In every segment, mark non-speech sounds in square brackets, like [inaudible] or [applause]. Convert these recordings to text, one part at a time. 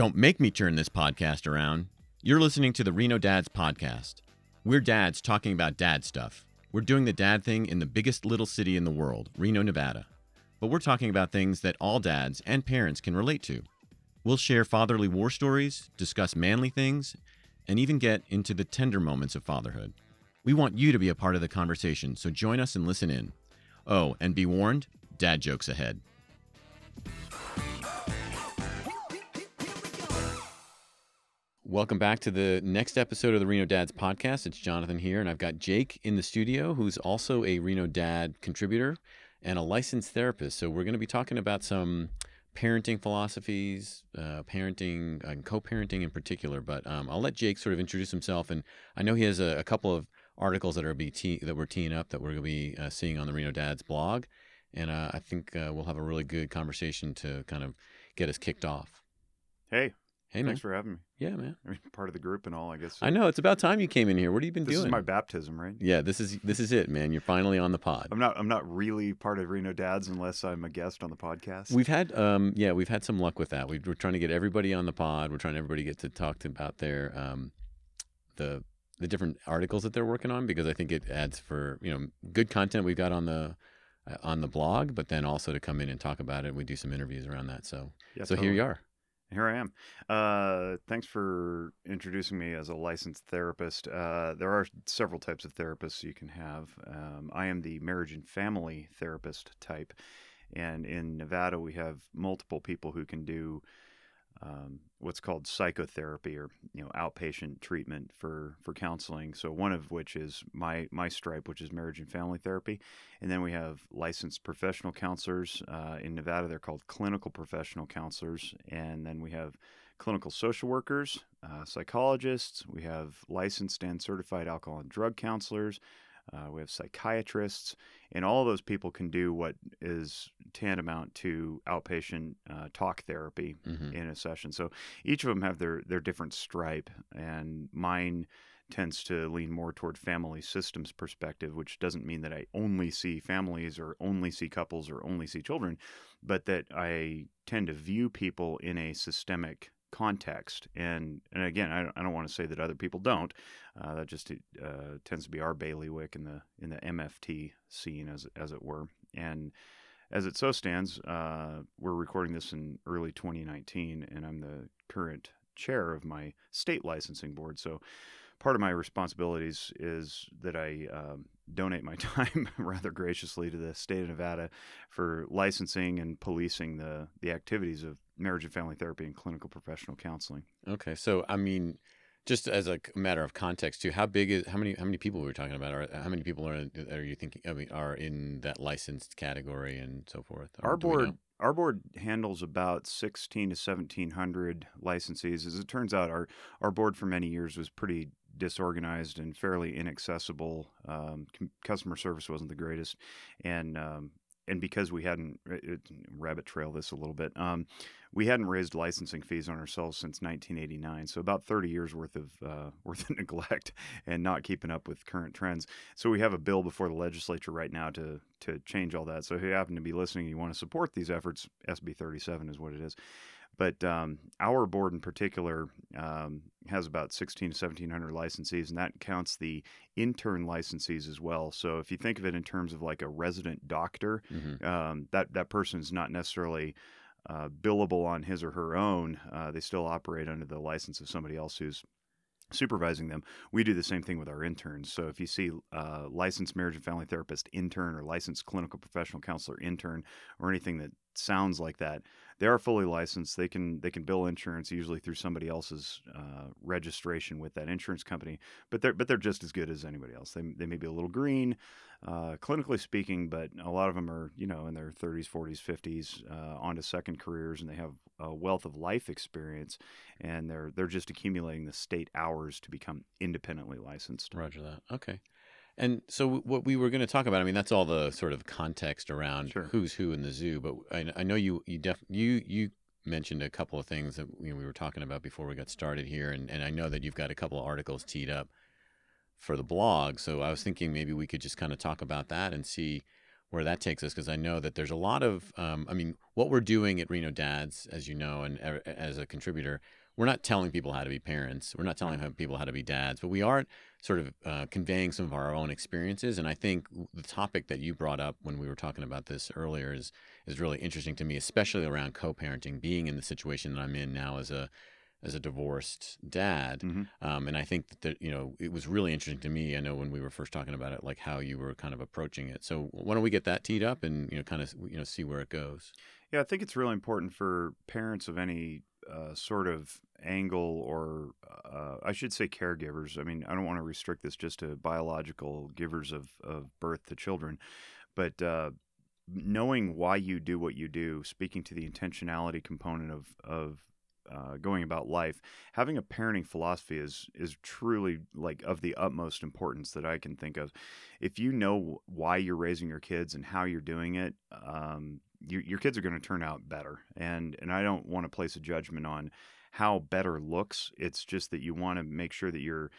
Don't make me turn this podcast around. You're listening to the Reno Dads Podcast. We're dads talking about dad stuff. We're doing the dad thing in the biggest little city in the world, Reno, Nevada. But we're talking about things that all dads and parents can relate to. We'll share fatherly war stories, discuss manly things, and even get into the tender moments of fatherhood. We want you to be a part of the conversation, so join us and listen in. Oh, and be warned dad jokes ahead. Welcome back to the next episode of the Reno Dads podcast. It's Jonathan here, and I've got Jake in the studio, who's also a Reno Dad contributor and a licensed therapist. So, we're going to be talking about some parenting philosophies, uh, parenting and co parenting in particular. But um, I'll let Jake sort of introduce himself. And I know he has a, a couple of articles that are be te- that we're teeing up that we're going to be uh, seeing on the Reno Dads blog. And uh, I think uh, we'll have a really good conversation to kind of get us kicked off. Hey, Hey, man. thanks for having me. Yeah, man. I mean, part of the group and all, I guess. I know it's about time you came in here. What have you been This doing? This is my baptism, right? yeah, this is this is it, man. You're finally on the pod. I'm not. I'm not really part of Reno Dads unless I'm a guest on the podcast. We've had, um, yeah, we've had some luck with that. we we're trying to get everybody on the pod. We're trying everybody get to talk to about their um, the the different articles that they're working on because I think it adds for you know good content we've got on the uh, on the blog, but then also to come in and talk about it. We do some interviews around that. So Yeah, so here you are. Here I am. Uh, thanks for introducing me as a licensed therapist. Uh, there are several types of therapists you can have. Um, I am the marriage and family therapist type, and in Nevada we have multiple people who can do um, what's called psychotherapy or you know outpatient treatment for for counseling. So one of which is my my stripe, which is marriage and family therapy, and then we have licensed professional counselors uh, in Nevada. They're called clinical professional counselors, and then we have clinical social workers, uh, psychologists. We have licensed and certified alcohol and drug counselors. Uh, we have psychiatrists, and all of those people can do what is tantamount to outpatient uh, talk therapy hmm in a session. So each of them have their their different stripe, and mine tends to lean more toward family systems perspective, which doesn't mean that I only see families or only see couples or only see children, but that I tend to view people in a systemic context. And and again, I don't, I don't want to say that other people don't. Uh, that just uh, tends to be our bailiwick in the in the MFT scene, as as it were, and as it so stands, uh, we're recording this in early 2019, and I'm the current chair of my state licensing board. So, part of my responsibilities is that I um, donate my [laughs] time rather graciously to the state of Nevada for licensing and policing the the activities of marriage and family therapy and clinical professional counseling. Okay, so I mean, just as a matter of context too, how big is how many how many people we're talking about? How many people are are you thinking? I mean, are in that licensed category and so forth? Our board our board handles about 16 to 1700 licensees as it turns out our our board for many years was pretty disorganized and fairly inaccessible um, customer service wasn't the greatest and um, and because we hadn't it- rabbit trail this a little bit um, we hadn't raised licensing fees on ourselves since 1989 so about 30 years worth of uh, [laughs] worth of neglect and not keeping up with current trends so we have a bill before the legislature right now to to change all that. So if you happen to be listening and you want to support these efforts, SB 37 is what it is. But um, our board in particular um, has about 16 to 1700 licensees, and that counts the intern licensees as well. So if you think of it in terms of like a resident doctor, Mhm. um, that that person is not necessarily uh, billable on his or her own. Uh, they still operate under the license of somebody else who's supervising them. We do the same thing with our interns. So if you see uh, licensed marriage and family therapist intern or licensed clinical professional counselor intern or anything that sounds like that, they are fully licensed. They can they can bill insurance usually through somebody else's uh, registration with that insurance company. But they're but they're just as good as anybody else. They they may be a little green, uh, clinically speaking, but a lot of them are you know in their 30s, 40s, 50s, uh, onto second careers, and they have a wealth of life experience, and they're they're just accumulating the state hours to become independently licensed. Roger that. Okay. And so what we were going to talk about, I mean, that's all the sort of context around Sure. who's who in the zoo. But I, I know you you def you you mentioned a couple of things that you know, we were talking about before we got started here, and and I know that you've got a couple of articles teed up for the blog. So I was thinking maybe we could just kind of talk about that and see where that takes us because I know that there's a lot of, um, I mean, what we're doing at Reno Dads, as you know, and uh, as a contributor, we're not telling people how to be parents. We're not telling people how to be dads, but we are sort of uh, conveying some of our own experiences. And I think the topic that you brought up when we were talking about this earlier is is really interesting to me, especially around co-parenting, being in the situation that I'm in now as a as a divorced dad. Mm-hmm. Um, and I think that, the, you know, it was really interesting to me. I know when we were first talking about it, like how you were kind of approaching it. So why don't we get that teed up and, you know, kind of, you know, see where it goes. Yeah, I think it's really important for parents of any uh, sort of angle or uh, I should say caregivers. I mean, I don't want to restrict this just to biological givers of, of birth to children, but uh, knowing why you do what you do, speaking to the intentionality component of, of uh, going about life, having a parenting philosophy is is truly like of the utmost importance that I can think of. If you know why you're raising your kids and how you're doing it, um, you, your kids are going to turn out better. And and I don't want to place a judgment on how better looks. It's just that you want to make sure that you're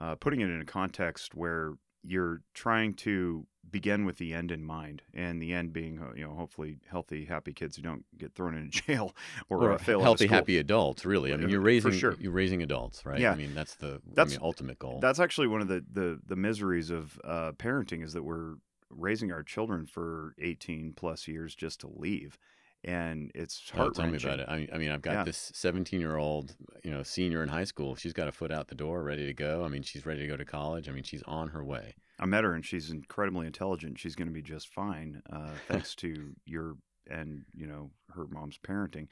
uh, putting it in a context where you're trying to begin with the end in mind, and the end being, uh, you know, hopefully healthy, happy kids who don't get thrown into [laughs] jail or, or uh, fail healthy, happy adults. Really, I mean, you're raising sure. you're raising adults, right? Yeah. I mean, that's the That's- I mean, ultimate goal. That's actually one of the the, the miseries of uh, parenting is that we're raising our children for 18 plus years just to leave, and it's Oh, heart tell me about it. I mean, I mean, I've got Yeah. this 17 year old, you know, senior in high school. She's got a foot out the door, ready to go. I mean, she's ready to go to college. I mean, she's on her way. I met her and she's incredibly intelligent. She's going to be just fine, uh, [laughs] thanks to your and you know her mom's parenting.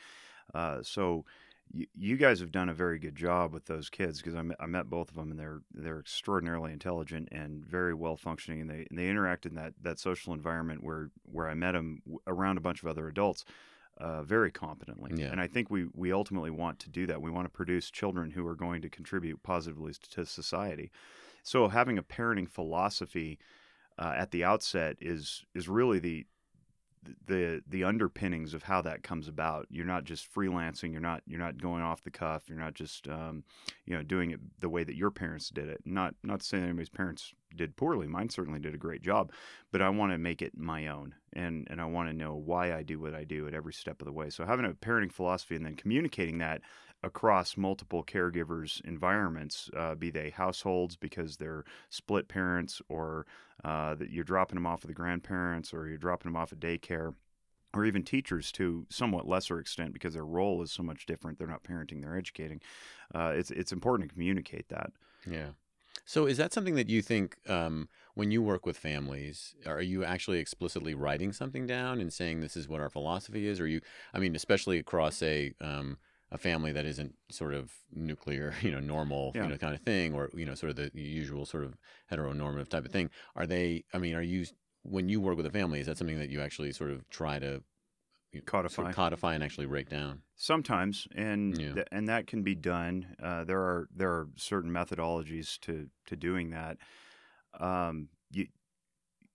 Uh, so y- you guys have done a very good job with those kids because I met, I met both of them and they're they're extraordinarily intelligent and very well functioning and they and they interact in that that social environment where where I met them around a bunch of other adults. Uh, very competently, Yeah. and I think we we ultimately want to do that. We want to produce children who are going to contribute positively to society. So having a parenting philosophy uh, at the outset is is really the the the underpinnings of how that comes about. You're not just freelancing. You're not you're not going off the cuff. You're not just um, you know doing it the way that your parents did it. Not not saying anybody's parents did poorly. Mine certainly did a great job, but I want to make it my own, and and I want to know why I do what I do at every step of the way. So having a parenting philosophy and then communicating that across multiple caregivers environments, uh, be they households because they're split parents, or uh, that you're dropping them off with the grandparents, or you're dropping them off at daycare, or even teachers to somewhat lesser extent because their role is so much different. They're not parenting; they're educating. Uh, it's it's important to communicate that. Yeah. So is that something that you think um, when you work with families, are you actually explicitly writing something down and saying this is what our philosophy is? Or you, I mean, especially across a um, a family that isn't sort of nuclear, [laughs] you know, normal, Yeah. you know, kind of thing, or you know, sort of the usual sort of heteronormative type of thing. Are they? I mean, are you when you work with a family? Is that something that you actually sort of try to you know, sort of Codify. codify and actually break down? Sometimes, and Yeah. th- and that can be done. Uh, there are there are certain methodologies to to doing that. Um, you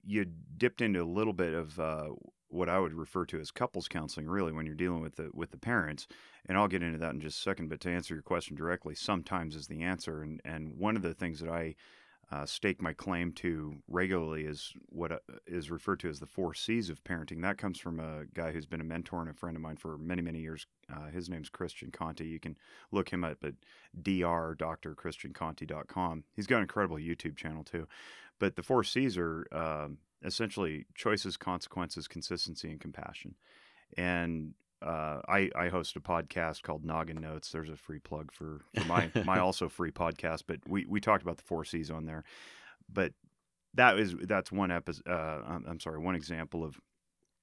you dipped into a little bit of uh, what I would refer to as couples counseling, really, when you're dealing with the with the parents. And I'll get into that in just a second. But to answer your question directly, sometimes is the answer. And and one of the things that I uh, stake my claim to regularly is what uh, referred to as the four C's of parenting. That comes from a guy who's been a mentor and a friend of mine for many, many years. Uh, his name's Christian Conte. You can look him up at drdrchristianconte.com. He's got an incredible YouTube channel too. But the four C's are um, essentially choices, consequences, consistency, and compassion. And uh, I, I host a podcast called Noggin Notes. There's a free plug for, for my [laughs] my also free podcast. But we, we talked about the four C's on there. But that is that's one episode. Uh, I'm, I'm sorry, one example of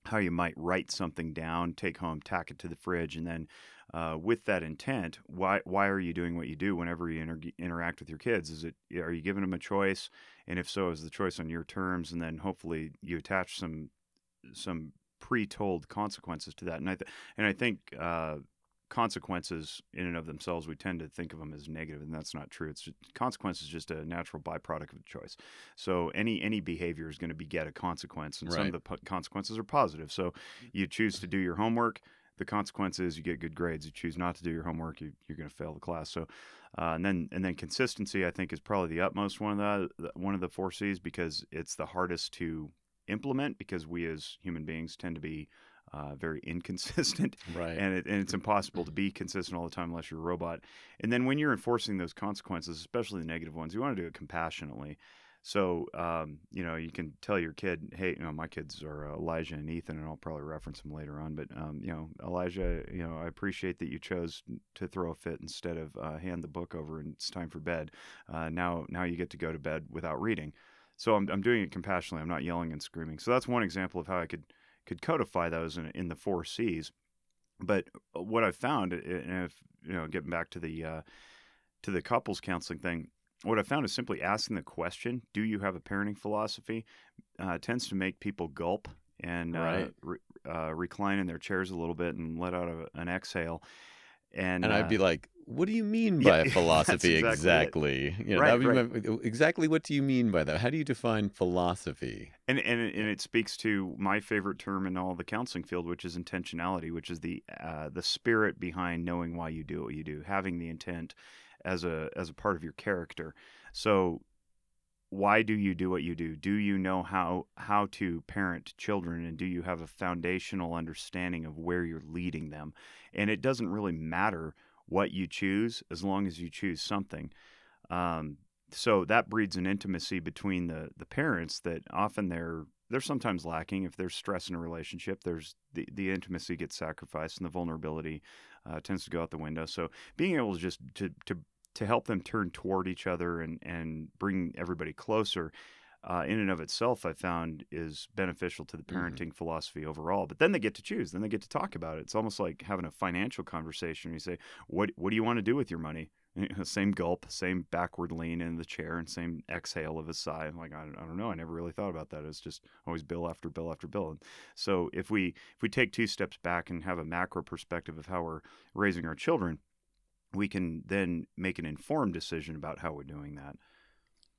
how you might write something down, take home, tack it to the fridge, and then uh, with that intent, why why are you doing what you do whenever you inter- interact with your kids? Is it are you giving them a choice, and if so, is the choice on your terms? And then hopefully you attach some some pre-told consequences to that. And I th- and I think uh, consequences in and of themselves, we tend to think of them as negative, and that's not true. It's just, consequence is just a natural byproduct of choice. So any any behavior is going to beget a consequence, and some of the po- consequences are positive. So you choose to do your homework. The consequence is you get good grades. You choose not to do your homework, you, you're going to fail the class. So, uh, and then and then consistency, I think, is probably the utmost one of the the- one of the four C's because it's the hardest to implement because we as human beings tend to be uh, very [laughs] inconsistent Right. and, it, and it's impossible to be consistent all the time unless you're a robot. And then when you're enforcing those consequences, especially the negative ones, you want to do it compassionately. So, um, you know, you can tell your kid, hey, you know, my kids are uh, Elijah and Ethan, and I'll probably reference them later on. But, um, you know, Elijah, you know, I appreciate that you chose to throw a fit instead of uh, hand the book over and it's time for bed. Uh, now, now you get to go to bed without reading. So I'm, I'm doing it compassionately. I'm not yelling and screaming. So that's one example of how I could could codify those in, in the four C's. But uh, what I've found, and if you know, getting back to the uh, to the couples counseling thing, what I found is simply asking the question, "Do you have a parenting philosophy?" Uh, tends to make people gulp and Right. uh, re- uh, recline in their chairs a little bit and let out a, an exhale. And, And I'd uh, be like, "What do you mean by [laughs] a that's philosophy exactly exactly?" You know, Right, be my- exactly what do you mean by that? How do you define philosophy? and and it, and it speaks to my favorite term in all the counseling field, which is intentionality, which is the uh, the spirit behind knowing why you do what you do, having the intent as a as a part of your character. So, why do you do what you do? Do you know how how to parent children, and do you have a foundational understanding of where you're leading them? And it doesn't really matter what you choose as long as you choose something. Um, so that breeds an intimacy between the the parents that often they're they're sometimes lacking if there's stress in a relationship there's the, the intimacy gets sacrificed and the vulnerability uh, tends to go out the window so being able to just to to to help them turn toward each other and and bring everybody closer uh, in and of itself, I found is beneficial to the Mhm. parenting philosophy overall. But then they get to choose. Then they get to talk about it. It's almost like having a financial conversation. You say, "What What do you want to do with your money?" [laughs] Same gulp, same backward lean in the chair, and same exhale of a sigh. I'm like, I, don't- I don't know. I never really thought about that. It's just always bill after bill after bill. And so if we if we take two steps back and have a macro perspective of how we're raising our children, we can then make an informed decision about how we're doing that.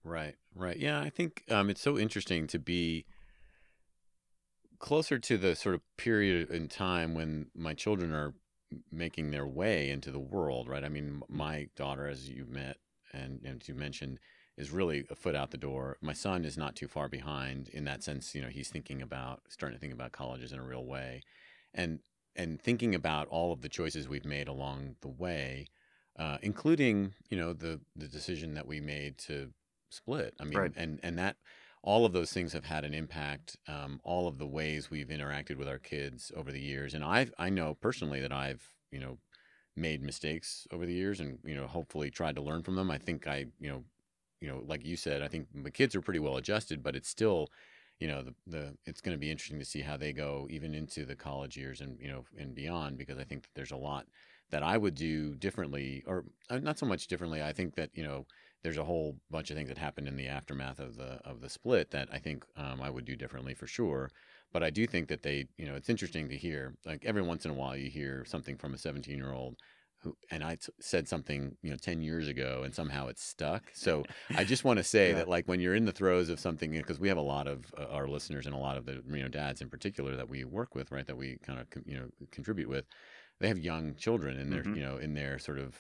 Right, right. Yeah, I think um, it's so interesting to be closer to the sort of period in time when my children are making their way into the world, right? I mean, my daughter, as you met and, and you mentioned, is really a foot out the door. My son is not too far behind in that sense. You know, he's thinking about starting to think about colleges in a real way, and and thinking about all of the choices we've made along the way, uh, including you know the the decision that we made to split. I mean, Right. and and that all of those things have had an impact. Um, all of the ways we've interacted with our kids over the years, and I I know personally that I've you know made mistakes over the years, and you know hopefully tried to learn from them. I think I you know you know like you said, I think my kids are pretty well adjusted, but it's still you know the the it's going to be interesting to see how they go even into the college years and you know and beyond because I think that there's a lot that I would do differently or uh, not so much differently. I think that you know there's a whole bunch of things that happened in the aftermath of the of the split that I think um, I would do differently for sure. But I do think that they, you know, it's interesting to hear. Like every once in a while, you hear something from a 17 year old who, and I t- said something, you know, 10 years ago, and somehow it's stuck. So I just want to [laughs] say Yeah. that, like, when you're in the throes of something, because we have a lot of uh, our listeners and a lot of the, you know, dads in particular that we work with, right, that we kind of, you know, contribute with, they have young children in their, Mhm. you know, in their sort of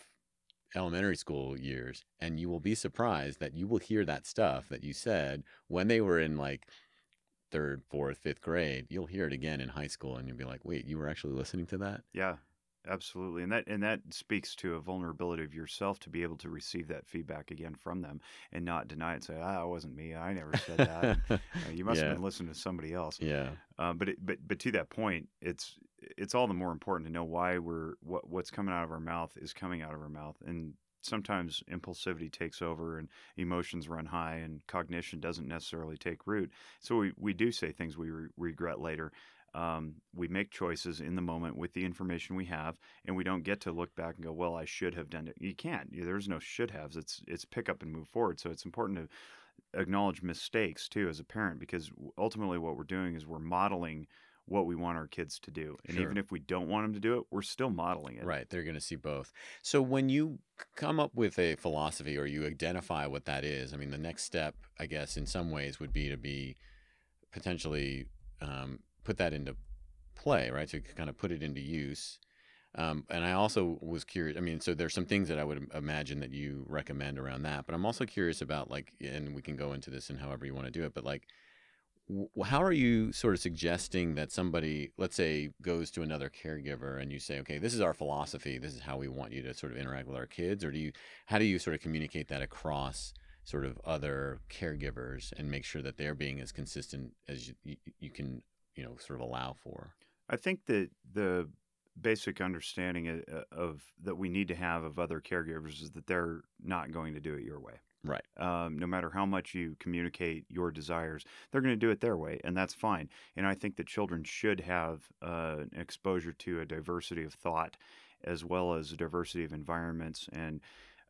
elementary school years and you will be surprised that you will hear that stuff that you said when they were in like third fourth fifth grade you'll hear it again in high school and you'll be like wait you were actually listening to that? Yeah, absolutely, and that and that speaks to a vulnerability of yourself to be able to receive that feedback again from them and not deny it. And say, "Ah, it wasn't me. I never said that. [laughs] Uh, you must yeah have been listening to somebody else." yeah Uh, but it, but but to that point, it's it's all the more important to know why we're what what's coming out of our mouth is coming out of our mouth, and sometimes impulsivity takes over and emotions run high and cognition doesn't necessarily take root. So we, we do say things we re- regret later. Um, we make choices in the moment with the information we have, and we don't get to look back and go, "Well, I should have done it." You can't. There's no should haves. It's it's pick up and move forward. So it's important to acknowledge mistakes too as a parent because ultimately what we're doing is we're modeling what we want our kids to do, and Sure. even if we don't want them to do it, we're still modeling it. right they're going to see both so when you come up with a philosophy or you identify what that is i mean the next step i guess in some ways would be to be potentially um, put that into play right to kind of put it into use Um, and I also was curious. I mean, so there's some things that I would imagine that you recommend around that, but I'm also curious about like, and we can go into this in however you want to do it, but like, w- how are you sort of suggesting that somebody, let's say, goes to another caregiver and you say, okay, this is our philosophy, this is how we want you to sort of interact with our kids, or do you, how do you sort of communicate that across sort of other caregivers and make sure that they're being as consistent as you, you, you can, you know, sort of allow for? I think that the basic understanding of, of that we need to have of other caregivers is that they're not going to do it your way. Right. Um, no matter how much you communicate your desires, they're going to do it their way, and that's fine. And I think that children should have uh, an exposure to a diversity of thought as well as a diversity of environments. And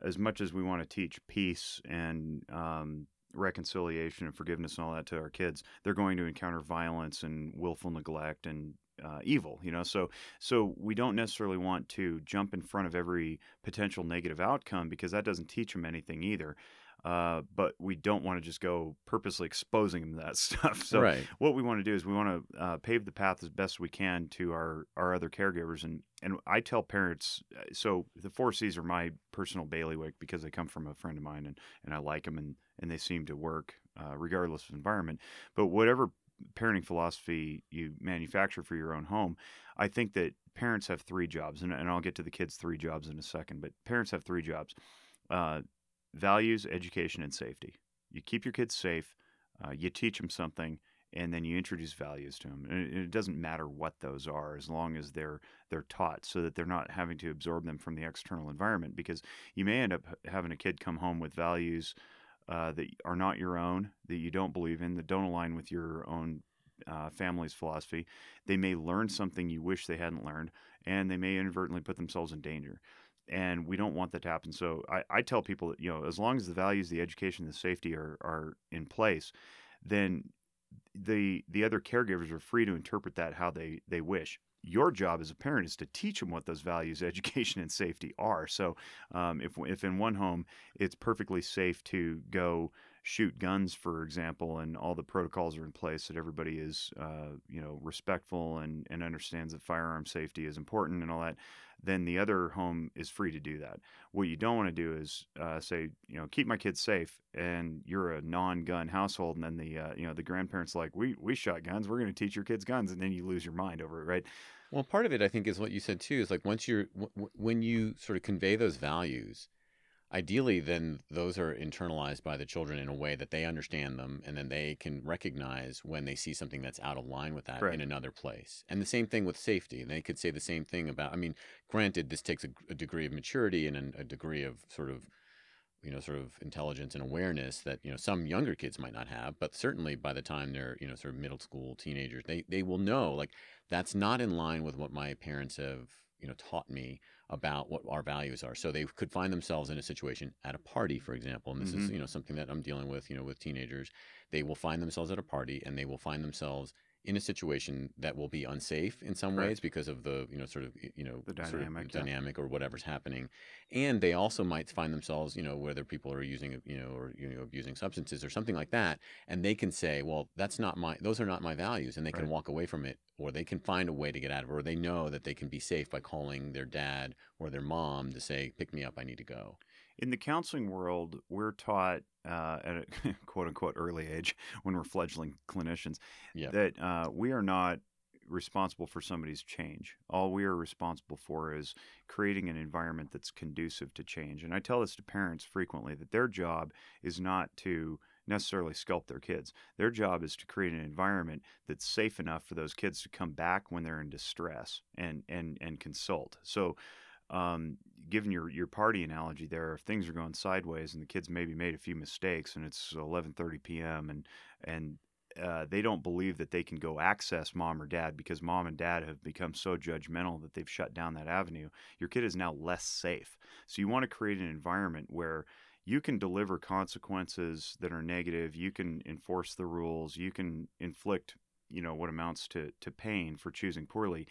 as much as we want to teach peace and um, reconciliation and forgiveness and all that to our kids, they're going to encounter violence and willful neglect and uh, evil. You know, so so we don't necessarily want to jump in front of every potential negative outcome because that doesn't teach them anything either. Uh, but we don't want to just go purposely exposing them to that [laughs] stuff. So right. what we want to do is we want to uh, pave the path as best we can to our our other caregivers, and and I tell parents. uh, So the four C's are my personal bailiwick because they come from a friend of mine, and and I like them, and and they seem to work uh, regardless of environment. But whatever parenting philosophy you manufacture for your own home, I think that parents have three jobs, and, and I'll get to the kids' three jobs in a second. But parents have three jobs. Uh, values, education, and safety. You keep your kids safe, uh, you teach them something, and then you introduce values to them. And it, it doesn't matter what those are, as long as they're they're taught, so that they're not having to absorb them from the external environment. Because you may end up having a kid come home with values uh, that are not your own, that you don't believe in, that don't align with your own uh, family's philosophy. They may learn something you wish they hadn't learned, and they may inadvertently put themselves in danger and we don't want that to happen. So I, I tell people that you know as long as the values, the education, the safety are are in place, then the the other caregivers are free to interpret that how they they wish. Your job as a parent is to teach them what those values, [laughs] education, and safety are. So, um, if if in one home it's perfectly safe to go shoot guns, for example, and all the protocols are in place that everybody is, uh, you know, respectful and, and understands that firearm safety is important and all that, then the other home is free to do that. What you don't want to do is uh, say, you know, keep my kids safe, and you're a non-gun household, and then the, uh, you know, the grandparents like, we we shot guns, we're going to teach your kids guns, and then you lose your mind over it, right? Well, part of it, I think, is what you said too. Is like once you're w- when you sort of convey those values, ideally, then those are internalized by the children in a way that they understand them, and then they can recognize when they see something that's out of line with that Correct. in another place. And the same thing with safety. They could say the same thing about. I mean, granted, this takes a, a degree of maturity and an, a degree of sort of you know sort of intelligence and awareness that you know some younger kids might not have but certainly by the time they're you know sort of middle school teenagers they they will know like that's not in line with what my parents have you know taught me about what our values are so they could find themselves in a situation at a party for example and this is Mhm. you know something that i'm dealing with you know with teenagers they will find themselves at a party and they will find themselves in a situation that will be unsafe in some Correct. ways because of the you know sort of you know The sort of dynamic, yeah. dynamic or whatever's happening and they also might find themselves you know whether people are using you know or you know abusing substances or something like that and they can say well that's not my those are not my values and they can walk away from it or they can find a way to get out of it or they know that they can be safe by calling their dad or their mom to say pick me up i need to go In the counseling world, we're taught uh, at a [laughs] quote unquote early age [laughs] when we're fledgling clinicians Yeah. that uh, we are not responsible for somebody's change. All we are responsible for is creating an environment that's conducive to change. And I tell this to parents frequently that their job is not to necessarily sculpt their kids. Their job is to create an environment that's safe enough for those kids to come back when they're in distress and and and consult. So um, given your your party analogy there, if things are going sideways and the kids maybe made a few mistakes and it's 11:30 p.m. and and uh, they don't believe that they can go access mom or dad because mom and dad have become so judgmental that they've shut down that avenue. Your kid is now less safe. So you want to create an environment where you can deliver consequences that are negative. You can enforce the rules. You can inflict, you know, what amounts to to pain for choosing poorly,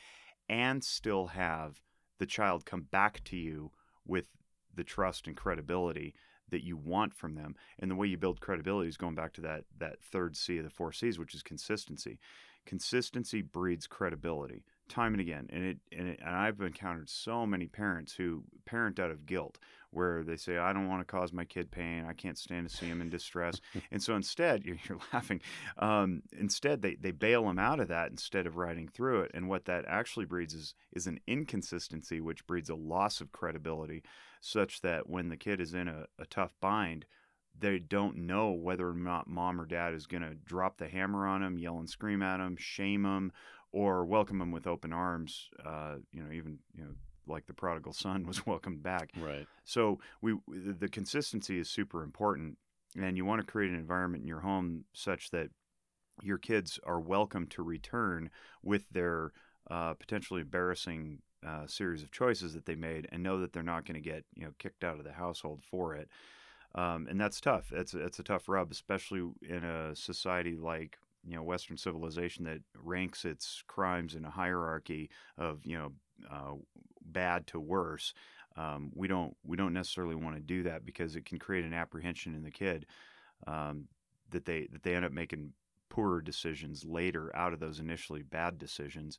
and still have the child come back to you with the trust and credibility that you want from them. And the way you build credibility is going back to that that third C of the four C's, which is consistency. Consistency breeds credibility. Time and again and it, and it and I've encountered so many parents who parent out of guilt where they say I don't want to cause my kid pain I can't stand to see him in distress [laughs] and so instead [laughs] you're, you're laughing um, instead they, they bail them out of that instead of riding through it and what that actually breeds is is an inconsistency which breeds a loss of credibility such that when the kid is in a, a tough bind they don't know whether or not mom or dad is going to drop the hammer on them, yell and scream at them, shame them, or welcome them with open arms. Uh, you know, even you know, like the prodigal son [laughs] was welcomed back. Right. So we the consistency is super important, and you want to create an environment in your home such that your kids are welcome to return with their uh, potentially embarrassing uh, series of choices that they made, and know that they're not going to get you know kicked out of the household for it. Um, and that's tough. That's a, a tough rub, especially in a society like you know Western civilization that ranks its crimes in a hierarchy of you know uh, bad to worse. Um, we don't we don't necessarily want to do that because it can create an apprehension in the kid um, that they that they end up making poorer decisions later out of those initially bad decisions,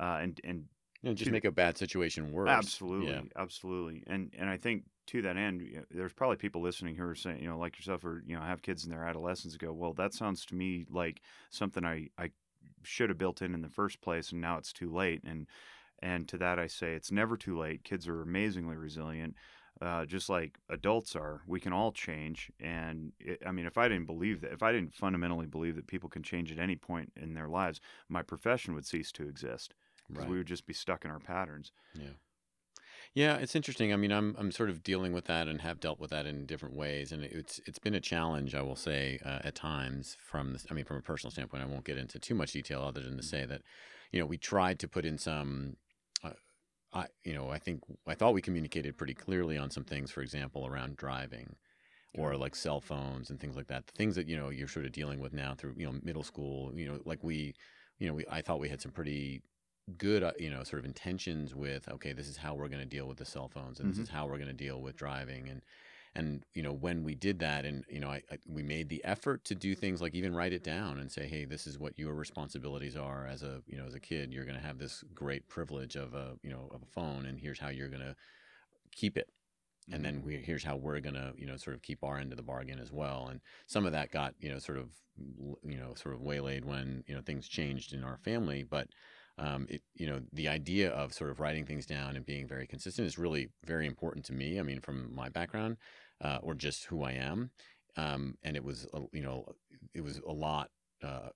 uh, and and you know, just to, make a bad situation worse. Absolutely, yeah. absolutely, and and I think to that end, you know, there's probably people listening who are saying, you know, like yourself, or you know, have kids in their adolescence. Go, well, that sounds to me like something I I should have built in in the first place, and now it's too late. And and to that I say, it's never too late. Kids are amazingly resilient. Uh, just like adults are, we can all change. And it, I mean, if I didn't believe that, if I didn't fundamentally believe that people can change at any point in their lives, my profession would cease to exist because Right. we would just be stuck in our patterns. Yeah. Yeah, it's interesting. I mean, I'm I'm sort of dealing with that and have dealt with that in different ways, and it's it's been a challenge, I will say, uh, at times. From this, I mean, from a personal standpoint, I won't get into too much detail other than to say that, you know, we tried to put in some. Uh, I you know I think I thought we communicated pretty clearly on some things, for example, around driving, or like cell phones and things like that. The things that you know you're sort of dealing with now through you know middle school. You know, like we, you know, we I thought we had some pretty good uh, you know sort of intentions with okay this is how we're going to deal with the cell phones and Mhm. this is how we're going to deal with driving and and you know when we did that and you know I, I we made the effort to do things like even write it down and say hey this is what your responsibilities are as a you know as a kid. You're going to have this great privilege of a you know of a phone and here's how you're going to keep it. And then we, here's how we're going to you know sort of keep our end of the bargain as well and some of that got you know sort of you know sort of waylaid when you know things changed in our family but um, it you know the idea of sort of writing things down and being very consistent is really very important to me i mean from my background uh, or just who i am um, and it was a- you know it was a lot uh,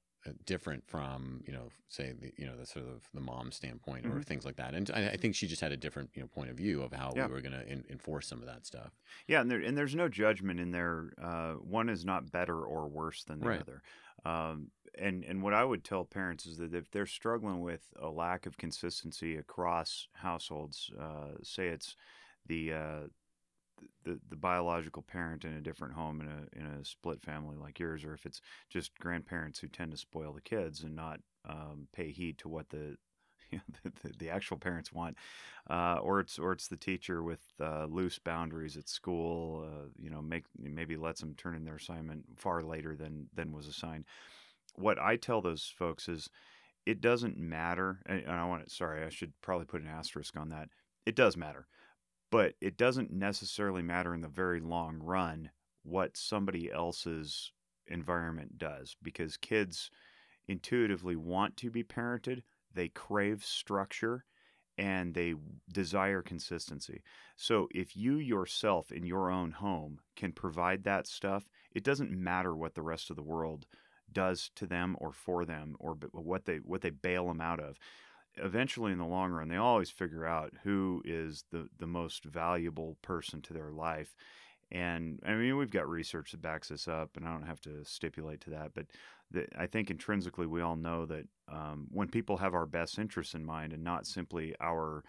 different from you know say the you know the sort of the mom standpoint or Mhm. things like that and I, I think she just had a different you know point of view of how Yeah. we were going to enforce some of that stuff Yeah, and there and there's no judgment in there. Uh, one is not better or worse than the Right. other. Um, and and what I would tell parents is that if they're struggling with a lack of consistency across households, uh, say it's the uh, the the biological parent in a different home in a in a split family like yours, or if it's just grandparents who tend to spoil the kids and not um, pay heed to what the [laughs] the, the actual parents want, uh, or it's or it's the teacher with uh, loose boundaries at school. Uh, you know, make maybe lets them turn in their assignment far later than than was assigned. What I tell those folks is, it doesn't matter. And I want to. Sorry, I should probably put an asterisk on that. It does matter, but it doesn't necessarily matter in the very long run what somebody else's environment does because kids intuitively want to be parented they crave structure and they desire consistency. So if you yourself in your own home can provide that stuff, it doesn't matter what the rest of the world does to them or for them or what they what they bail them out of. Eventually in the long run, they always figure out who is the the most valuable person to their life. And I mean, we've got research that backs this up, and I don't have to stipulate to that, but that I think intrinsically we all know that um, when people have our best interests in mind and not simply our,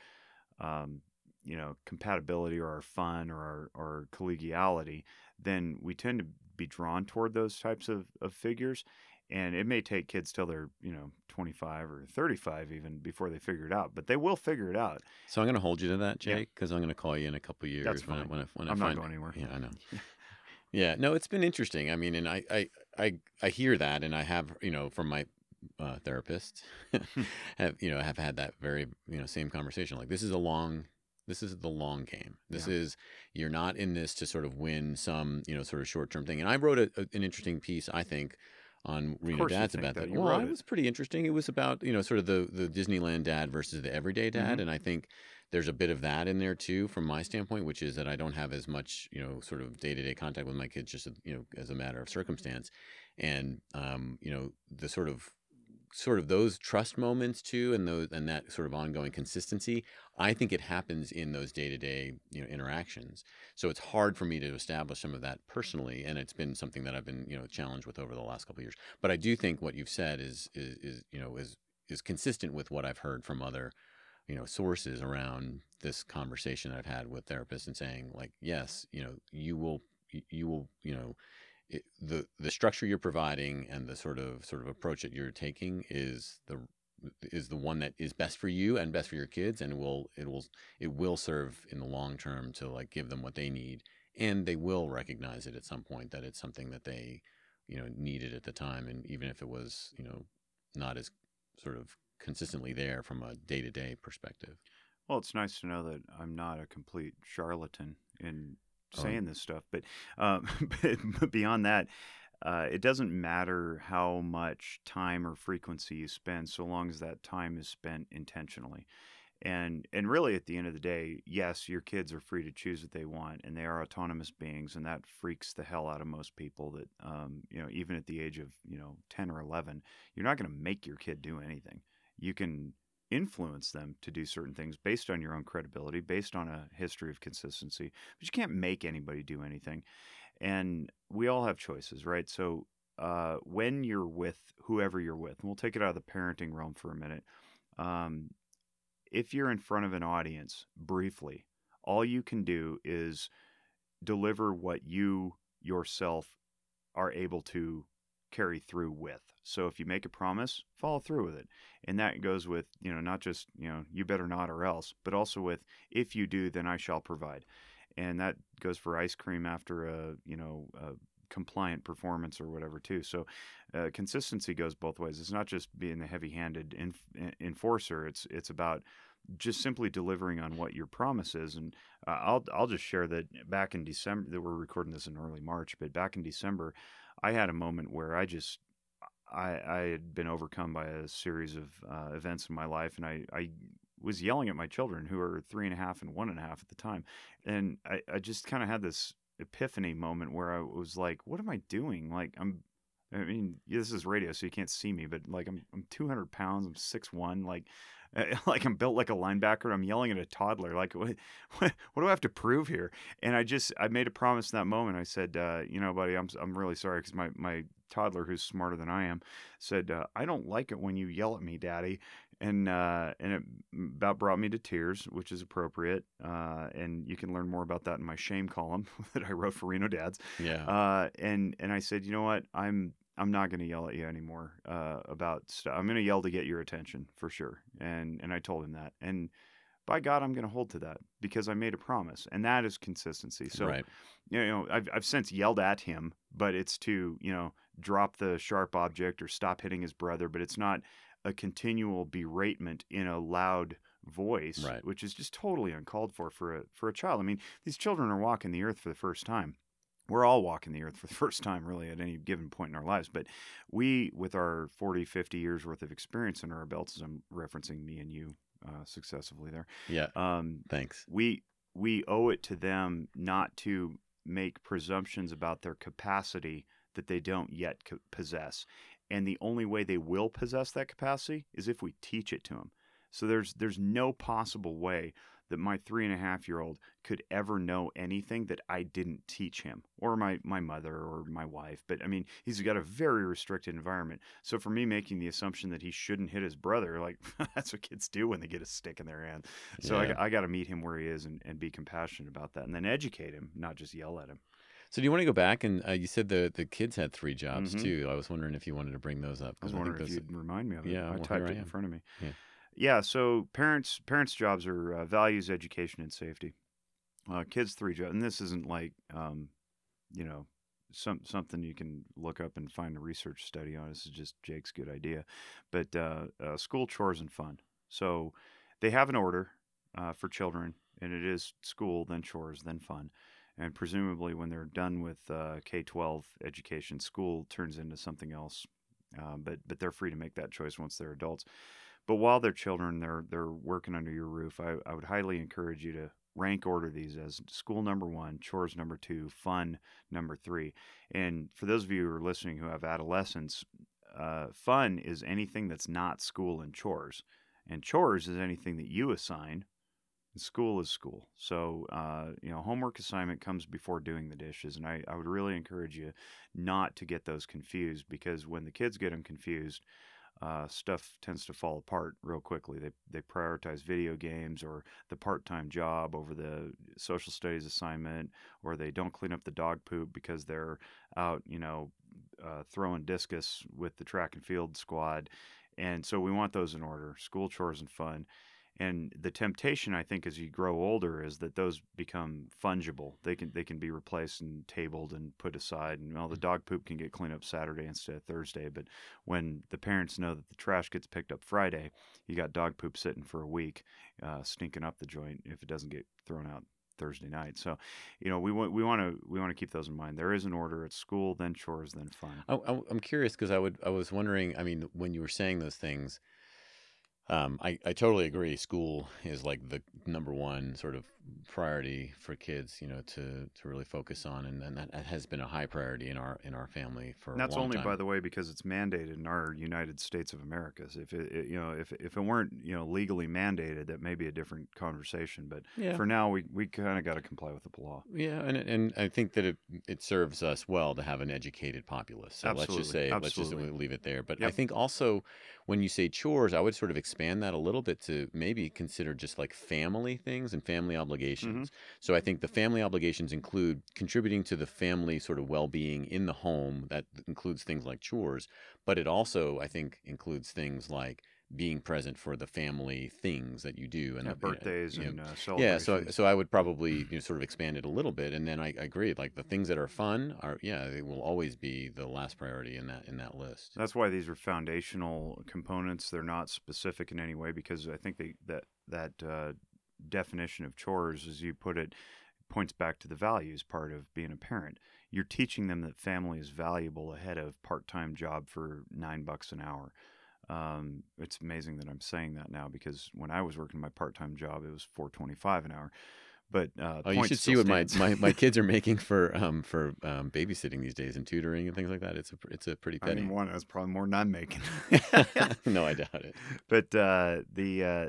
um, you know, compatibility or our fun or our, our collegiality, then we tend to be drawn toward those types of, of figures. And it may take kids till they're, you know, 25 or 35 even before they figure it out, but they will figure it out. so i'm going to hold you to that jake because i'm going to call you in a couple years That's when I, fine. when I, when I'm I not find going anywhere. yeah i know [laughs] Yeah, no, it's been interesting. I mean, and I, I, I, I hear that, and I have, you know, from my uh, therapists [laughs] have you know have had that very you know same conversation. Like this is a long this is the long game. This Yeah. is you're not in this to sort of win some you know sort of short term thing. And I wrote a, a- an interesting piece I think on Reno Dads about that. that. You Well, it was pretty interesting. It was about you know sort of the the Disneyland dad versus the everyday dad, Mhm. and I think there's a bit of that in there too from my standpoint, which is that I don't have as much you know sort of day to day contact with my kids just you know as a matter of circumstance, and um, you know the sort of sort of those trust moments too and those and that sort of ongoing consistency i think it happens in those day-to-day you know interactions. So it's hard for me to establish some of that personally and it's been something that i've been you know challenged with over the last couple of years. But i do think what you've said is is, is you know is is consistent with what i've heard from other you know sources around this conversation i've had with therapists and saying like yes you know you will you will you know it, the the structure you're providing and the sort of sort of mm-hmm. approach that you're taking is the is the one that is best for you and best for your kids and it will it will it will serve in the long term to like give them what they need. And they will recognize it at some point that it's something that they you know needed at the time. And even if it was you know not as sort of consistently there from a day-to-day perspective. Well, it's nice to know that I'm not a complete charlatan in Oh. saying this stuff, but, [laughs] um, but beyond that, uh, it doesn't matter how much time or frequency you spend, so long as that time is spent intentionally. And and really, at the end of the day, yes, your kids are free to choose what they want, and they are autonomous beings, and that freaks the hell out of most people. That um, you know, even at the age of you know ten or eleven, you're not going to make your kid do anything. You can influence them to do certain things based on your own credibility, based on a history of consistency, but you can't make anybody do anything. And we all have choices, right? So uh, when you're with whoever you're with, and we'll take it out of the parenting realm for a minute. Um, if you're in front of an audience briefly, all you can do is deliver what you yourself are able to carry through with. So if you make a promise, follow through with it. And that goes with, you know, not just, you know, you better not or else, but also with if you do, then I shall provide. And that goes for ice cream after a, you know, a compliant performance or whatever too. So uh, consistency goes both ways. It's not just being the heavy-handed enf- enforcer. It's it's about just simply delivering on what your promise is. And uh, I'll I'll just share that back in December that we're recording this in early March, but back in December, I had a moment where I just I I had been overcome by a series of uh, events in my life, and I I was yelling at my children who are three and a half and one and a half at the time, and I I just kind of had this epiphany moment where I was like, what am I doing? Like I'm. I mean, this is radio, so you can't see me, but like I'm, I'm 200 pounds, I'm 6'1", like, [laughs] like I'm built like a linebacker. I'm yelling at a toddler, like, what, what, what do I have to prove here? And I just, I made a promise in that moment. I said, uh, you know, buddy, I'm, I'm really sorry because my, my toddler, who's smarter than I am, said, uh, I don't like it when you yell at me, Daddy. And uh, and it about brought me to tears, which is appropriate. Uh, and you can learn more about that in my shame column [laughs] that I wrote for Reno Dads. yeah Uh, and and I said, you know what, I'm I'm not going to yell at you anymore uh, about stuff. I'm going to yell to get your attention for sure. And and I told him that. And by God, I'm going to hold to that because I made a promise, and that is consistency. So right you know, I've I've since yelled at him, but it's to you know drop the sharp object or stop hitting his brother. But it's not a continual beratement in a loud voice, Right. which is just totally uncalled for for a for a child. I mean, these children are walking the earth for the first time. We're all walking the earth for the [laughs] first time, really, at any given point in our lives. But we, with our 40, 50 years worth of experience under our belts, as I'm referencing me and you uh, successively there, yeah um, thanks we we owe it to them not to make presumptions about their capacity that they don't yet co- possess and the only way they will possess that capacity is if we teach it to them so there's there's no possible way that my three and a half year old could ever know anything that I didn't teach him or my, my mother or my wife. But I mean, he's got a very restricted environment. So for me making the assumption that he shouldn't hit his brother, like [laughs] that's what kids do when they get a stick in their hand. So Yeah. I, I got to meet him where he is and, and be compassionate about that and then educate him, not just yell at him. So do you want to go back and uh, you said the the kids had three jobs Mhm. too. I was wondering if you wanted to bring those up. I was think wondering if those- you'd remind me of it. Yeah, I well, typed I it in front of me. Yeah. Yeah. So parents parents' jobs are uh, values, education, and safety. Uh, kids' three jobs, and this isn't like um, you know some something you can look up and find a research study on. This is just Jake's good idea, but uh, uh, school chores and fun. So they have an order uh, for children, and it is school, then chores, then fun. And presumably, when they're done with uh, K twelve education, school turns into something else. Uh, but but they're free to make that choice once they're adults. But while they're children, they're they're working under your roof. I, I would highly encourage you to rank order these as school number one, chores number two, fun number three. And for those of you who are listening who have adolescents, uh, fun is anything that's not school and chores, and chores is anything that you assign. School is school. So, uh, you know, homework assignment comes before doing the dishes. And I, I would really encourage you not to get those confused because when the kids get them confused, uh, stuff tends to fall apart real quickly. They they prioritize video games or the part time job over the social studies assignment, or they don't clean up the dog poop because they're out, you know, uh, throwing discus with the track and field squad. And so we want those in order: school chores and fun. And the temptation, I think, as you grow older, is that those become fungible. They can they can be replaced and tabled and put aside. And well, the dog poop can get cleaned up Saturday instead of Thursday. But when the parents know that the trash gets picked up Friday, you got dog poop sitting for a week, uh, stinking up the joint if it doesn't get thrown out Thursday night. So, you know, we want we want to we want to keep those in mind. There is an order. at school, then chores, then fun. I, I'm curious because I would I was wondering. I mean, when you were saying those things, um, I, I totally agree. School is like the number one sort of priority for kids, you know, to, to really focus on, and, and that has been a high priority in our in our family for. And that's only, time. by the way, because it's mandated in our United States of America. So if it, it, you know, if if it weren't, you know, legally mandated, that may be a different conversation. But Yeah. for now, we, we kind of got to comply with the law. Yeah, and and I think that it it serves us well to have an educated populace. So let's just Absolutely, let's just leave it there. But I think also when you say chores, I would sort of expand that a little bit to maybe consider just like family things and family obligations. So I think the family obligations include contributing to the family sort of well-being in the home. That includes things like chores, but it also I think includes things like being present for the family things that you do and Yeah, the- birthdays you know, and uh, yeah, so so I would probably you know, sort of expand it a little bit, and then I, I agree. Like the things that are fun are yeah, they will always be the last priority in that in that list. That's why these are foundational components. They're not specific in any way because I think they, that that uh, definition of chores, as you put it, points back to the values part of being a parent. You're teaching them that family is valuable ahead of part-time job for nine bucks an hour. Um, it's amazing that I'm saying that now because when I was working my part-time job, it was 4.25 an hour. But uh, Oh, you should see what my, my, my kids are [laughs] making for um for um, babysitting these days and tutoring and things like that. It's a it's a pretty I mean, one that's probably more than I'm making. [laughs] no, I doubt it. [laughs] but uh, the uh,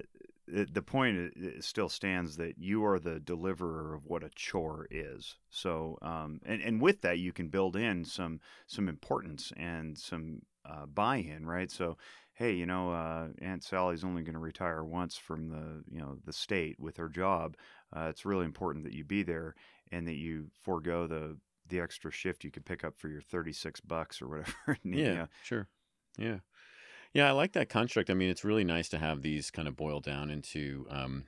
the the point still stands that you are the deliverer of what a chore is. So, um, and and with that, you can build in some some importance and some uh, buy-in, right? So, hey, you know, uh, Aunt Sally's only going to retire once from the you know the state with her job. Uh, it's really important that you be there and that you forego the the extra shift you could pick up for your 36 bucks or whatever. [laughs] Yeah, know. sure. Yeah. Yeah, I like that construct. I mean, it's really nice to have these kind of boil down into um,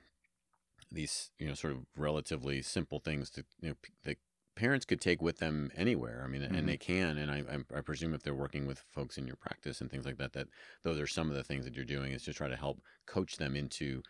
these, you know, sort of relatively simple things that you know p- that parents could take with them anywhere. I mean, Mhm. and they can. And I, I, I presume if they're working with folks in your practice and things like that, that those are some of the things that you're doing is to try to help coach them into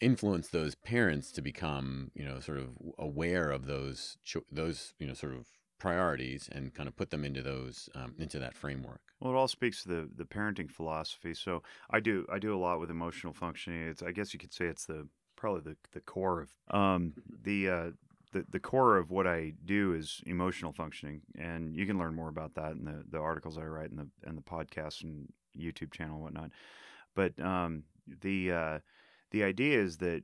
influence those parents to become, you know, sort of aware of those cho- those, you know, sort of priorities and kind of put them into those um, into that framework. Well, it all speaks to the the parenting philosophy. So I do I do a lot with emotional functioning. It's I guess you could say it's the probably the the core of um the uh the, the core of what I do is emotional functioning, and you can learn more about that in the, the articles I write and the and the podcast and YouTube channel and whatnot. But um, the uh, the idea is that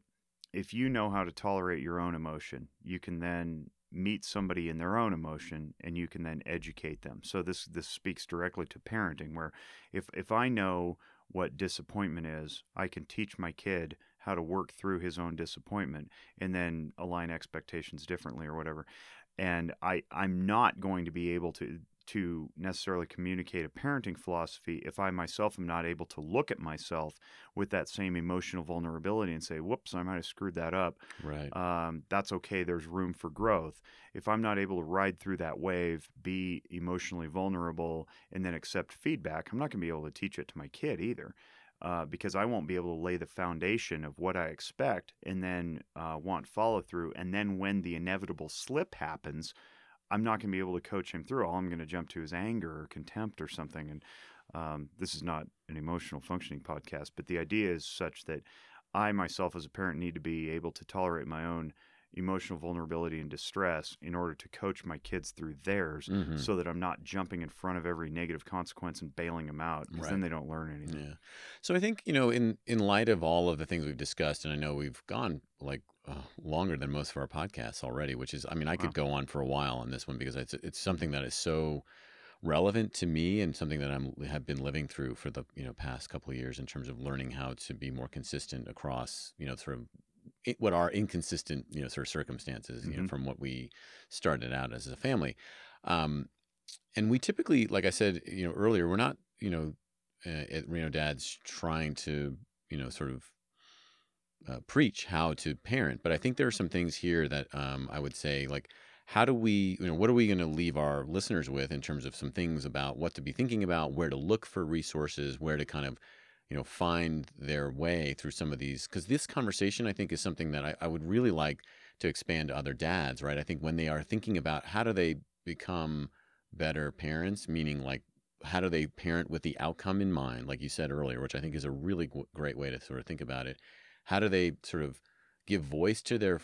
if you know how to tolerate your own emotion, you can then meet somebody in their own emotion and you can then educate them. So this this speaks directly to parenting where if if I know what disappointment is, I can teach my kid how to work through his own disappointment and then align expectations differently or whatever. And I I'm not going to be able to to necessarily communicate a parenting philosophy if I myself am not able to look at myself with that same emotional vulnerability and say, whoops, I might have screwed that up. Right. Um, that's okay. There's room for growth. If I'm not able to ride through that wave, be emotionally vulnerable, and then accept feedback, I'm not going to be able to teach it to my kid either. Uh, because I won't be able to lay the foundation of what I expect and then uh, want follow through. And then when the inevitable slip happens, I'm not going to be able to coach him through. All I'm going to jump to is anger or contempt or something. And um, this is not an emotional functioning podcast, but the idea is such that I myself, as a parent, need to be able to tolerate my own emotional vulnerability and distress in order to coach my kids through theirs Mhm. so that I'm not jumping in front of every negative consequence and bailing them out because then they don't learn anything. Yeah. So I think, you know, in in light of all of the things we've discussed, and I know we've gone like uh, longer than most of our podcasts already, which is, I mean, I could Wow. go on for a while on this one because it's it's something that is so relevant to me and something that I'm have been living through for the you know past couple of years in terms of learning how to be more consistent across you know sort of what are inconsistent you know sort of circumstances you know Mhm. from what we started out as a family um and we typically like i said you know earlier we're not you know uh, at reno dads trying to you know sort of uh, preach how to parent but i think there are some things here that um, i would say like how do we you know what are we going to leave our listeners with in terms of some things about what to be thinking about where to look for resources where to kind of you know find their way through some of these because this conversation i think is something that I, I would really like to expand to other dads right? I think when they are thinking about how do they become better parents meaning like how do they parent with the outcome in mind like you said earlier which i think is a really g- great way to sort of think about it how do they sort of give voice to their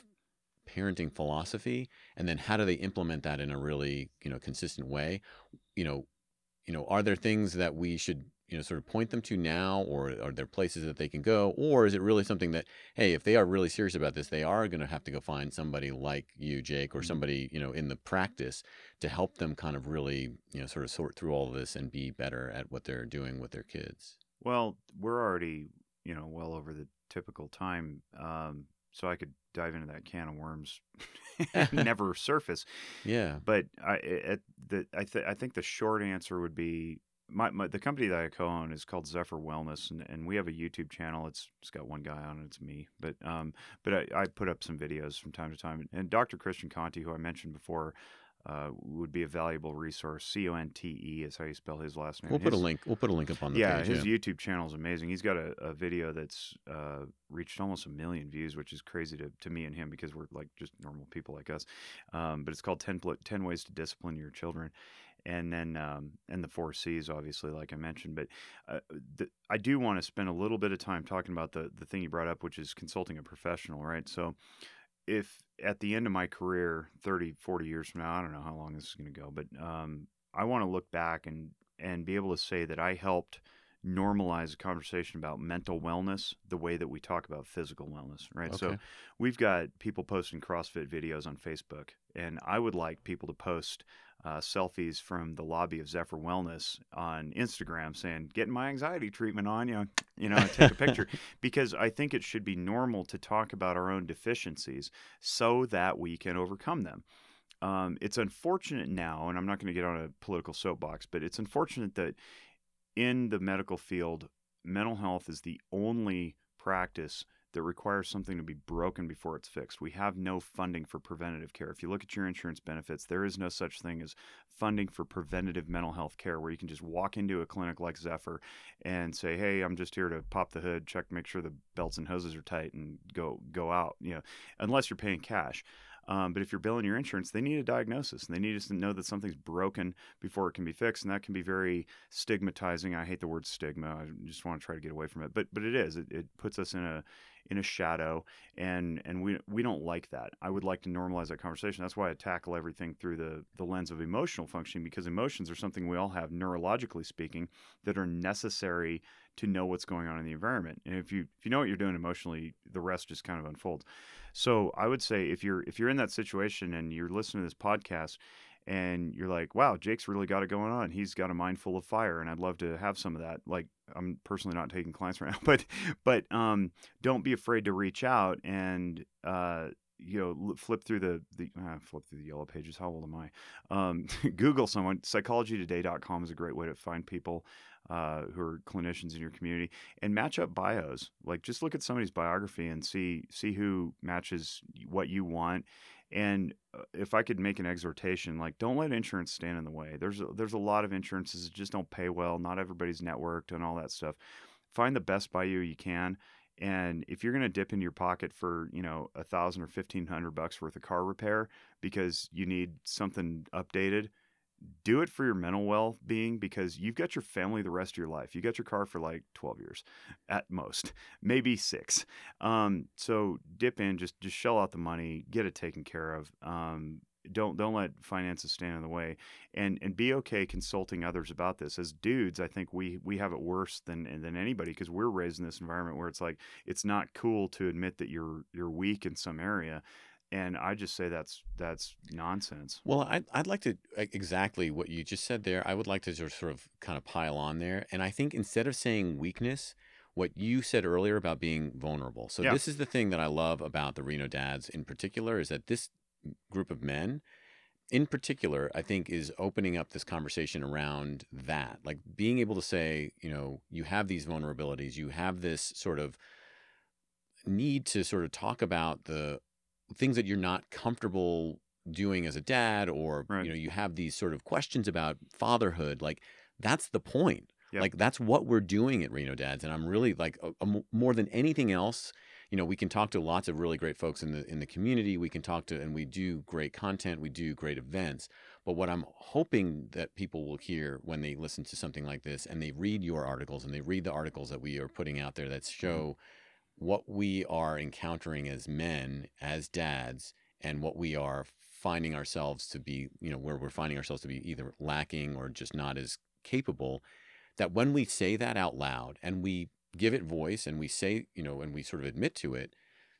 parenting philosophy and then how do they implement that in a really you know consistent way? You know you know are there things that we should you know sort of point them to now or are there places that they can go or is it really something that hey if they are really serious about this they are going to have to go find somebody like you jake or Mhm. somebody you know in the practice to help them kind of really you know sort of sort through all of this and be better at what they're doing with their kids Well, we're already, you know, well over the typical time. Um, so I could dive into that can of worms [laughs] [laughs] never surface. yeah But I, at the, I, th- I think the short answer would be my, my the company that I co-own is called Zephyr Wellness, and, and we have a YouTube channel. It's it's got one guy on it. It's me, but um, but I, I put up some videos from time to time. And Dr. Christian Conte, who I mentioned before, uh, would be a valuable resource. C O N T E is how you spell his last name. we'll put a link we'll put a link up on the yeah, page his yeah. YouTube channel is amazing. He's got a, a video that's uh, reached almost a million views, which is crazy to, to me and him because we're like just normal people like us. Um, but it's called 10, 10 Ways to Discipline Your Children. And then, um, and the four C's, obviously, like I mentioned. But uh, the, I do want to spend a little bit of time talking about the, the thing you brought up, which is consulting a professional, right? So, if at the end of my career 30 40 years from now i don't know how long this is going to go but um, i want to look back and and be able to say that i helped normalize a conversation about mental wellness the way that we talk about physical wellness right so we've got people posting crossfit videos on facebook and i would like people to post uh, selfies from the lobby of zephyr wellness on instagram saying getting my anxiety treatment on you you know take a picture [laughs] because I think it should be normal to talk about our own deficiencies so that we can overcome them. Um, it's unfortunate now, and I'm not going to get on a political soapbox, but it's unfortunate that in the medical field, mental health is the only practice that requires something to be broken before it's fixed. We have no funding for preventative care. If you look at your insurance benefits, there is no such thing as funding for preventative mental health care where you can just walk into a clinic like Zephyr and say, "Hey, I'm just here to pop the hood, check, make sure the belts and hoses are tight, and go go out." You know, unless you're paying cash. Um, but if you're billing your insurance, they need a diagnosis and they need us to know that something's broken before it can be fixed, and that can be very stigmatizing. I hate the word stigma. I just want to try to get away from it, but but it is. It, it puts us in a in a shadow, and and we we don't like that. I would like to normalize that conversation. That's why I tackle everything through the the lens of emotional functioning because emotions are something we all have neurologically speaking that are necessary to know what's going on in the environment. And if you if you know what you're doing emotionally, the rest just kind of unfolds. So I would say if you're if you're in that situation and you're listening to this podcast and you're like, wow, Jake's really got it going on. He's got a mind full of fire, and I'd love to have some of that. Like I'm personally not taking clients right now, [laughs] but but um, don't be afraid to reach out and uh, you know, flip through the the uh, flip through the yellow pages. How old am I? Um, [laughs] Google someone. Psychologytoday.com is a great way to find people uh, who are clinicians in your community and match up bios. Like just look at somebody's biography and see see who matches what you want. And uh, if I could make an exhortation, like don't let insurance stand in the way. There's a, there's a lot of insurances that just don't pay well. Not everybody's networked and all that stuff. Find the best by you you can and if you're going to dip into your pocket for, you know, a thousand or fifteen hundred bucks worth of car repair because you need something updated, do it for your mental well being because you've got your family the rest of your life. You got your car for like 12 years at most, [laughs] maybe six. Um, so dip in, just, just shell out the money, get it taken care of. Um, don't don't let finances stand in the way and and be okay consulting others about this as dudes i think we we have it worse than than anybody because we're raised in this environment where it's like it's not cool to admit that you're you're weak in some area and i just say that's that's nonsense Well, I'd, I'd like to exactly what you just said there. I would like to sort of, sort of kind of pile on there. And I think instead of saying weakness, what you said earlier about being vulnerable. So Yeah. this is the thing that I love about the Reno dads in particular is that this group of men in particular, I think is opening up this conversation around that. Like being able to say, you know, you have these vulnerabilities, you have this sort of need to sort of talk about the things that you're not comfortable doing as a dad or Right. you know you have these sort of questions about fatherhood like that's the point Yep. like that's what we're doing at reno dads and i'm really like a, a more than anything else you know we can talk to lots of really great folks in the in the community we can talk to and we do great content we do great events but what i'm hoping that people will hear when they listen to something like this and they read your articles and they read the articles that we are putting out there that mm-hmm. show what we are encountering as men as dads and what we are finding ourselves to be you know where we're finding ourselves to be either lacking or just not as capable that when we say that out loud and we give it voice and we say you know and we sort of admit to it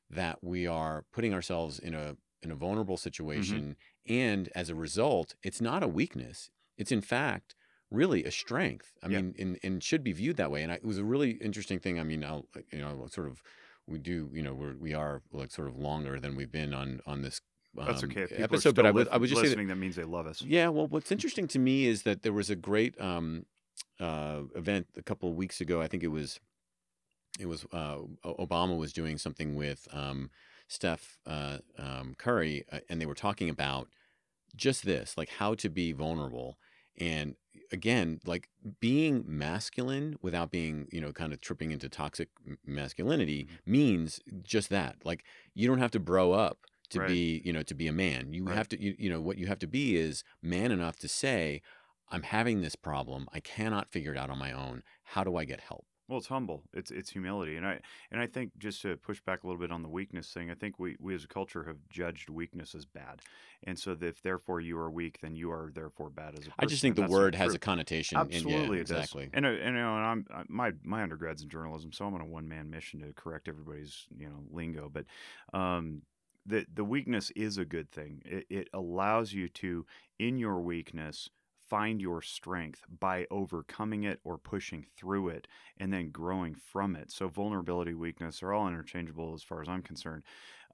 that we are putting ourselves in a in a vulnerable mm-hmm. situation and as a result it's not a weakness. It's in fact really a strength i mean and, and should be viewed that way and I, it was a really interesting thing i mean I'll, you know sort of we do you know we're, we are like sort of longer than we've been on on this that's um, okay people episode but i would i would just say that listening that means they love us yeah, well, what's [laughs] interesting to me is that there was a great um, uh, event a couple of weeks ago. I think it was it was uh, Obama was doing something with um, Steph uh, um, Curry, uh, and they were talking about just this, like how to be vulnerable. And again, like being masculine without being, you know, kind of tripping into toxic masculinity Mhm. means just that. Like you don't have to bro up to Right. be, you know, to be a man. You Right. have to, you, you know, what you have to be is man enough to say, I'm having this problem. I cannot figure it out on my own. How do I get help? Well, it's humble. It's it's humility, and I and I think just to push back a little bit on the weakness thing, I think we we as a culture have judged weakness as bad, and so that if therefore you are weak, then you are therefore bad as a person. I just think the word has a connotation. Absolutely, yeah, exactly. And, uh, and you know, and I'm my my undergrad's in journalism, so I'm on a one man mission to correct everybody's you know lingo. But um, the the weakness is a good thing. It, it allows you to, in your weakness, find your strength by overcoming it or pushing through it, and then growing from it. So vulnerability, weakness are all interchangeable as far as I'm concerned.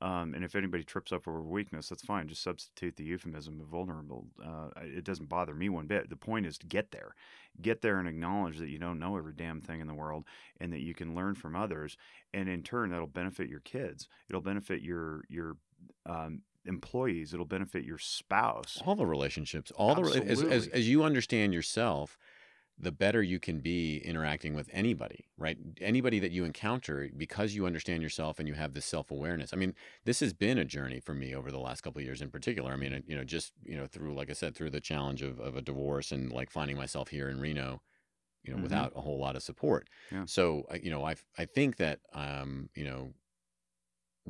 Um, and if anybody trips up over weakness, that's fine. Just substitute the euphemism of vulnerable. Uh, it doesn't bother me one bit. The point is to get there. Get there and acknowledge that you don't know every damn thing in the world and that you can learn from others. And in turn, that'll benefit your kids. It'll benefit your, your, um, employees it'll benefit your spouse. All the relationships all the as, as, as you understand yourself the better you can be interacting with anybody right? Anybody that you encounter because you understand yourself and you have this self-awareness. I mean this has been a journey for me over the last couple of years in particular. I mean you know just you know through like i said through the challenge of, of a divorce and like finding myself here in reno you know Mhm. without a whole lot of support. Yeah. so you know i i think that um you know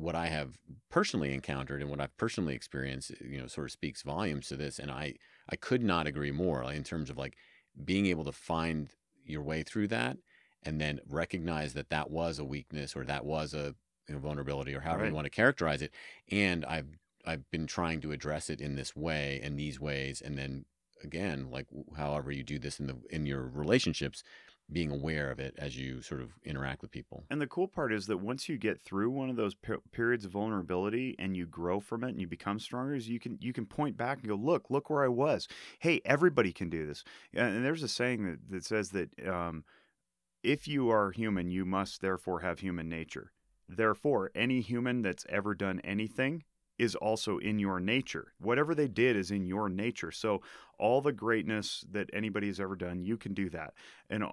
what I have personally encountered and what I've personally experienced, you know, sort of speaks volumes to this. And I, I could not agree more uh, in terms of like being able to find your way through that and then recognize that that was a weakness or that was a you know, vulnerability or however Right. you want to characterize it. And I've, I've been trying to address it in this way and these ways. And then again, like however you do this in the, in your relationships, being aware of it as you sort of interact with people. And the cool part is that once you get through one of those per- periods of vulnerability and you grow from it and you become stronger, is you can you can point back and go, look, look where I was. Hey, everybody can do this. And there's a saying that, that says that um, if you are human, you must therefore have human nature. Therefore, any human that's ever done anything is also in your nature. Whatever they did is in your nature. So all the greatness that anybody has ever done, you can do that, and uh,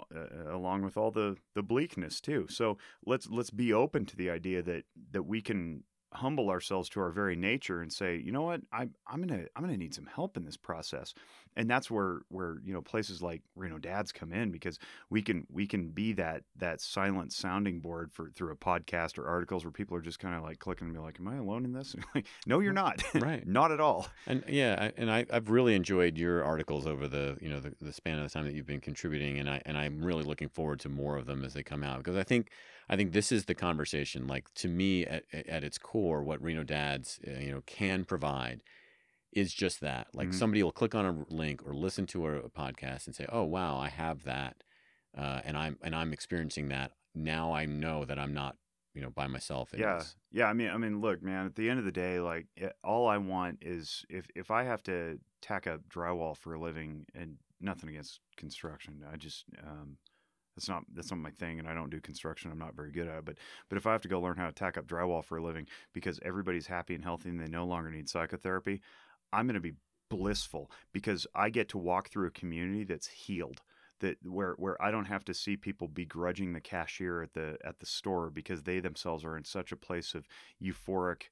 along with all the the bleakness too. So let's let's be open to the idea that that we can humble ourselves to our very nature and say, you know what, I, I'm gonna I'm gonna need some help in this process, and that's where where you know places like Reno Dads come in because we can we can be that that silent sounding board for through a podcast or articles where people are just kind of like clicking and be like, am I alone in this? [laughs] like, no, you're not, [laughs] right? not at all. And yeah, I, and I, I've really enjoyed your articles over the you know the, the span of the time that you've been contributing, and I and I'm really looking forward to more of them as they come out because I think I think this is the conversation. Like to me, at, at its core, what Reno Dads uh, you know can provide is just that. Like Mhm. somebody will click on a link or listen to a, a podcast and say, "Oh wow, I have that," uh, and I'm and I'm experiencing that now. I know that I'm not you know by myself. Yeah, this. yeah. I mean, I mean, look, man. At the end of the day, like, it, all I want is if if I have to tack up drywall for a living, and nothing against construction, I just um, that's not that's not my thing, and I don't do construction. I'm not very good at it. But but if I have to go learn how to tack up drywall for a living because everybody's happy and healthy and they no longer need psychotherapy, I'm going to be blissful because I get to walk through a community that's healed that where where I don't have to see people begrudging the cashier at the at the store because they themselves are in such a place of euphoric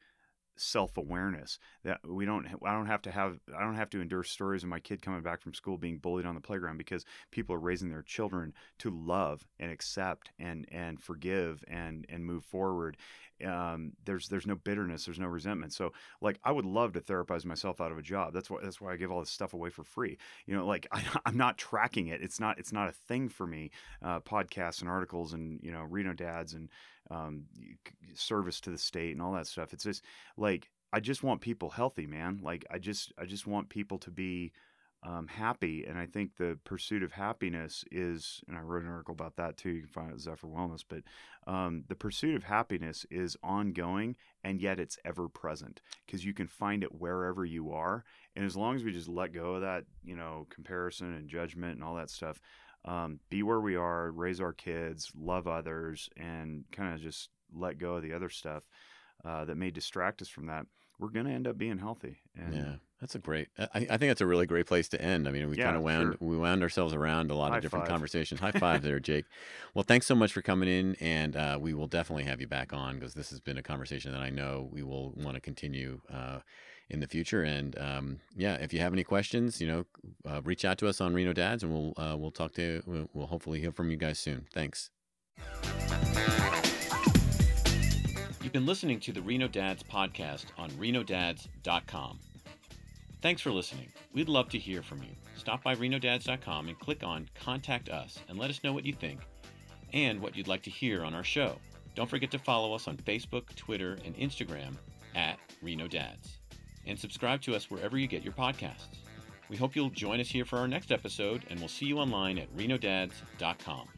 self-awareness that we don't I don't have to have I don't have to endure stories of my kid coming back from school being bullied on the playground because people are raising their children to love and accept and and forgive and and move forward. Um, there's there's no bitterness there's no resentment. So like I would love to therapize myself out of a job. That's why that's why I give all this stuff away for free. You know like [laughs] I, I'm not tracking it. It's not it's not a thing for me uh, podcasts and articles and you know Reno dads and um, service to the state and all that stuff. It's just like I just want people healthy man. Like I just I just want people to be um, happy and I think the pursuit of happiness is and I wrote an article about that too you can find it at Zephyr Wellness but um, the pursuit of happiness is ongoing and yet it's ever present because you can find it wherever you are and as long as we just let go of that you know comparison and judgment and all that stuff um, be where we are raise our kids love others and kind of just let go of the other stuff uh, that may distract us from that we're going to end up being healthy and Yeah, that's a great. I, I think that's a really great place to end. I mean, we Yeah, kind of wound sure. we wound ourselves around a lot High of different five. conversations. High five there, [laughs] Jake. Well, thanks so much for coming in, and uh, we will definitely have you back on because this has been a conversation that I know we will want to continue uh, in the future. And um, yeah, if you have any questions, you know, uh, reach out to us on Reno Dads, and we'll uh, we'll talk to we'll, we'll hopefully hear from you guys soon. Thanks. You've been listening to the Reno Dads podcast on renodads.com. Thanks for listening. We'd love to hear from you. Stop by renodads.com and click on Contact Us and let us know what you think and what you'd like to hear on our show. Don't forget to follow us on Facebook, Twitter, and Instagram at Reno Dads. And subscribe to us wherever you get your podcasts. We hope you'll join us here for our next episode, and we'll see you online at renodads.com.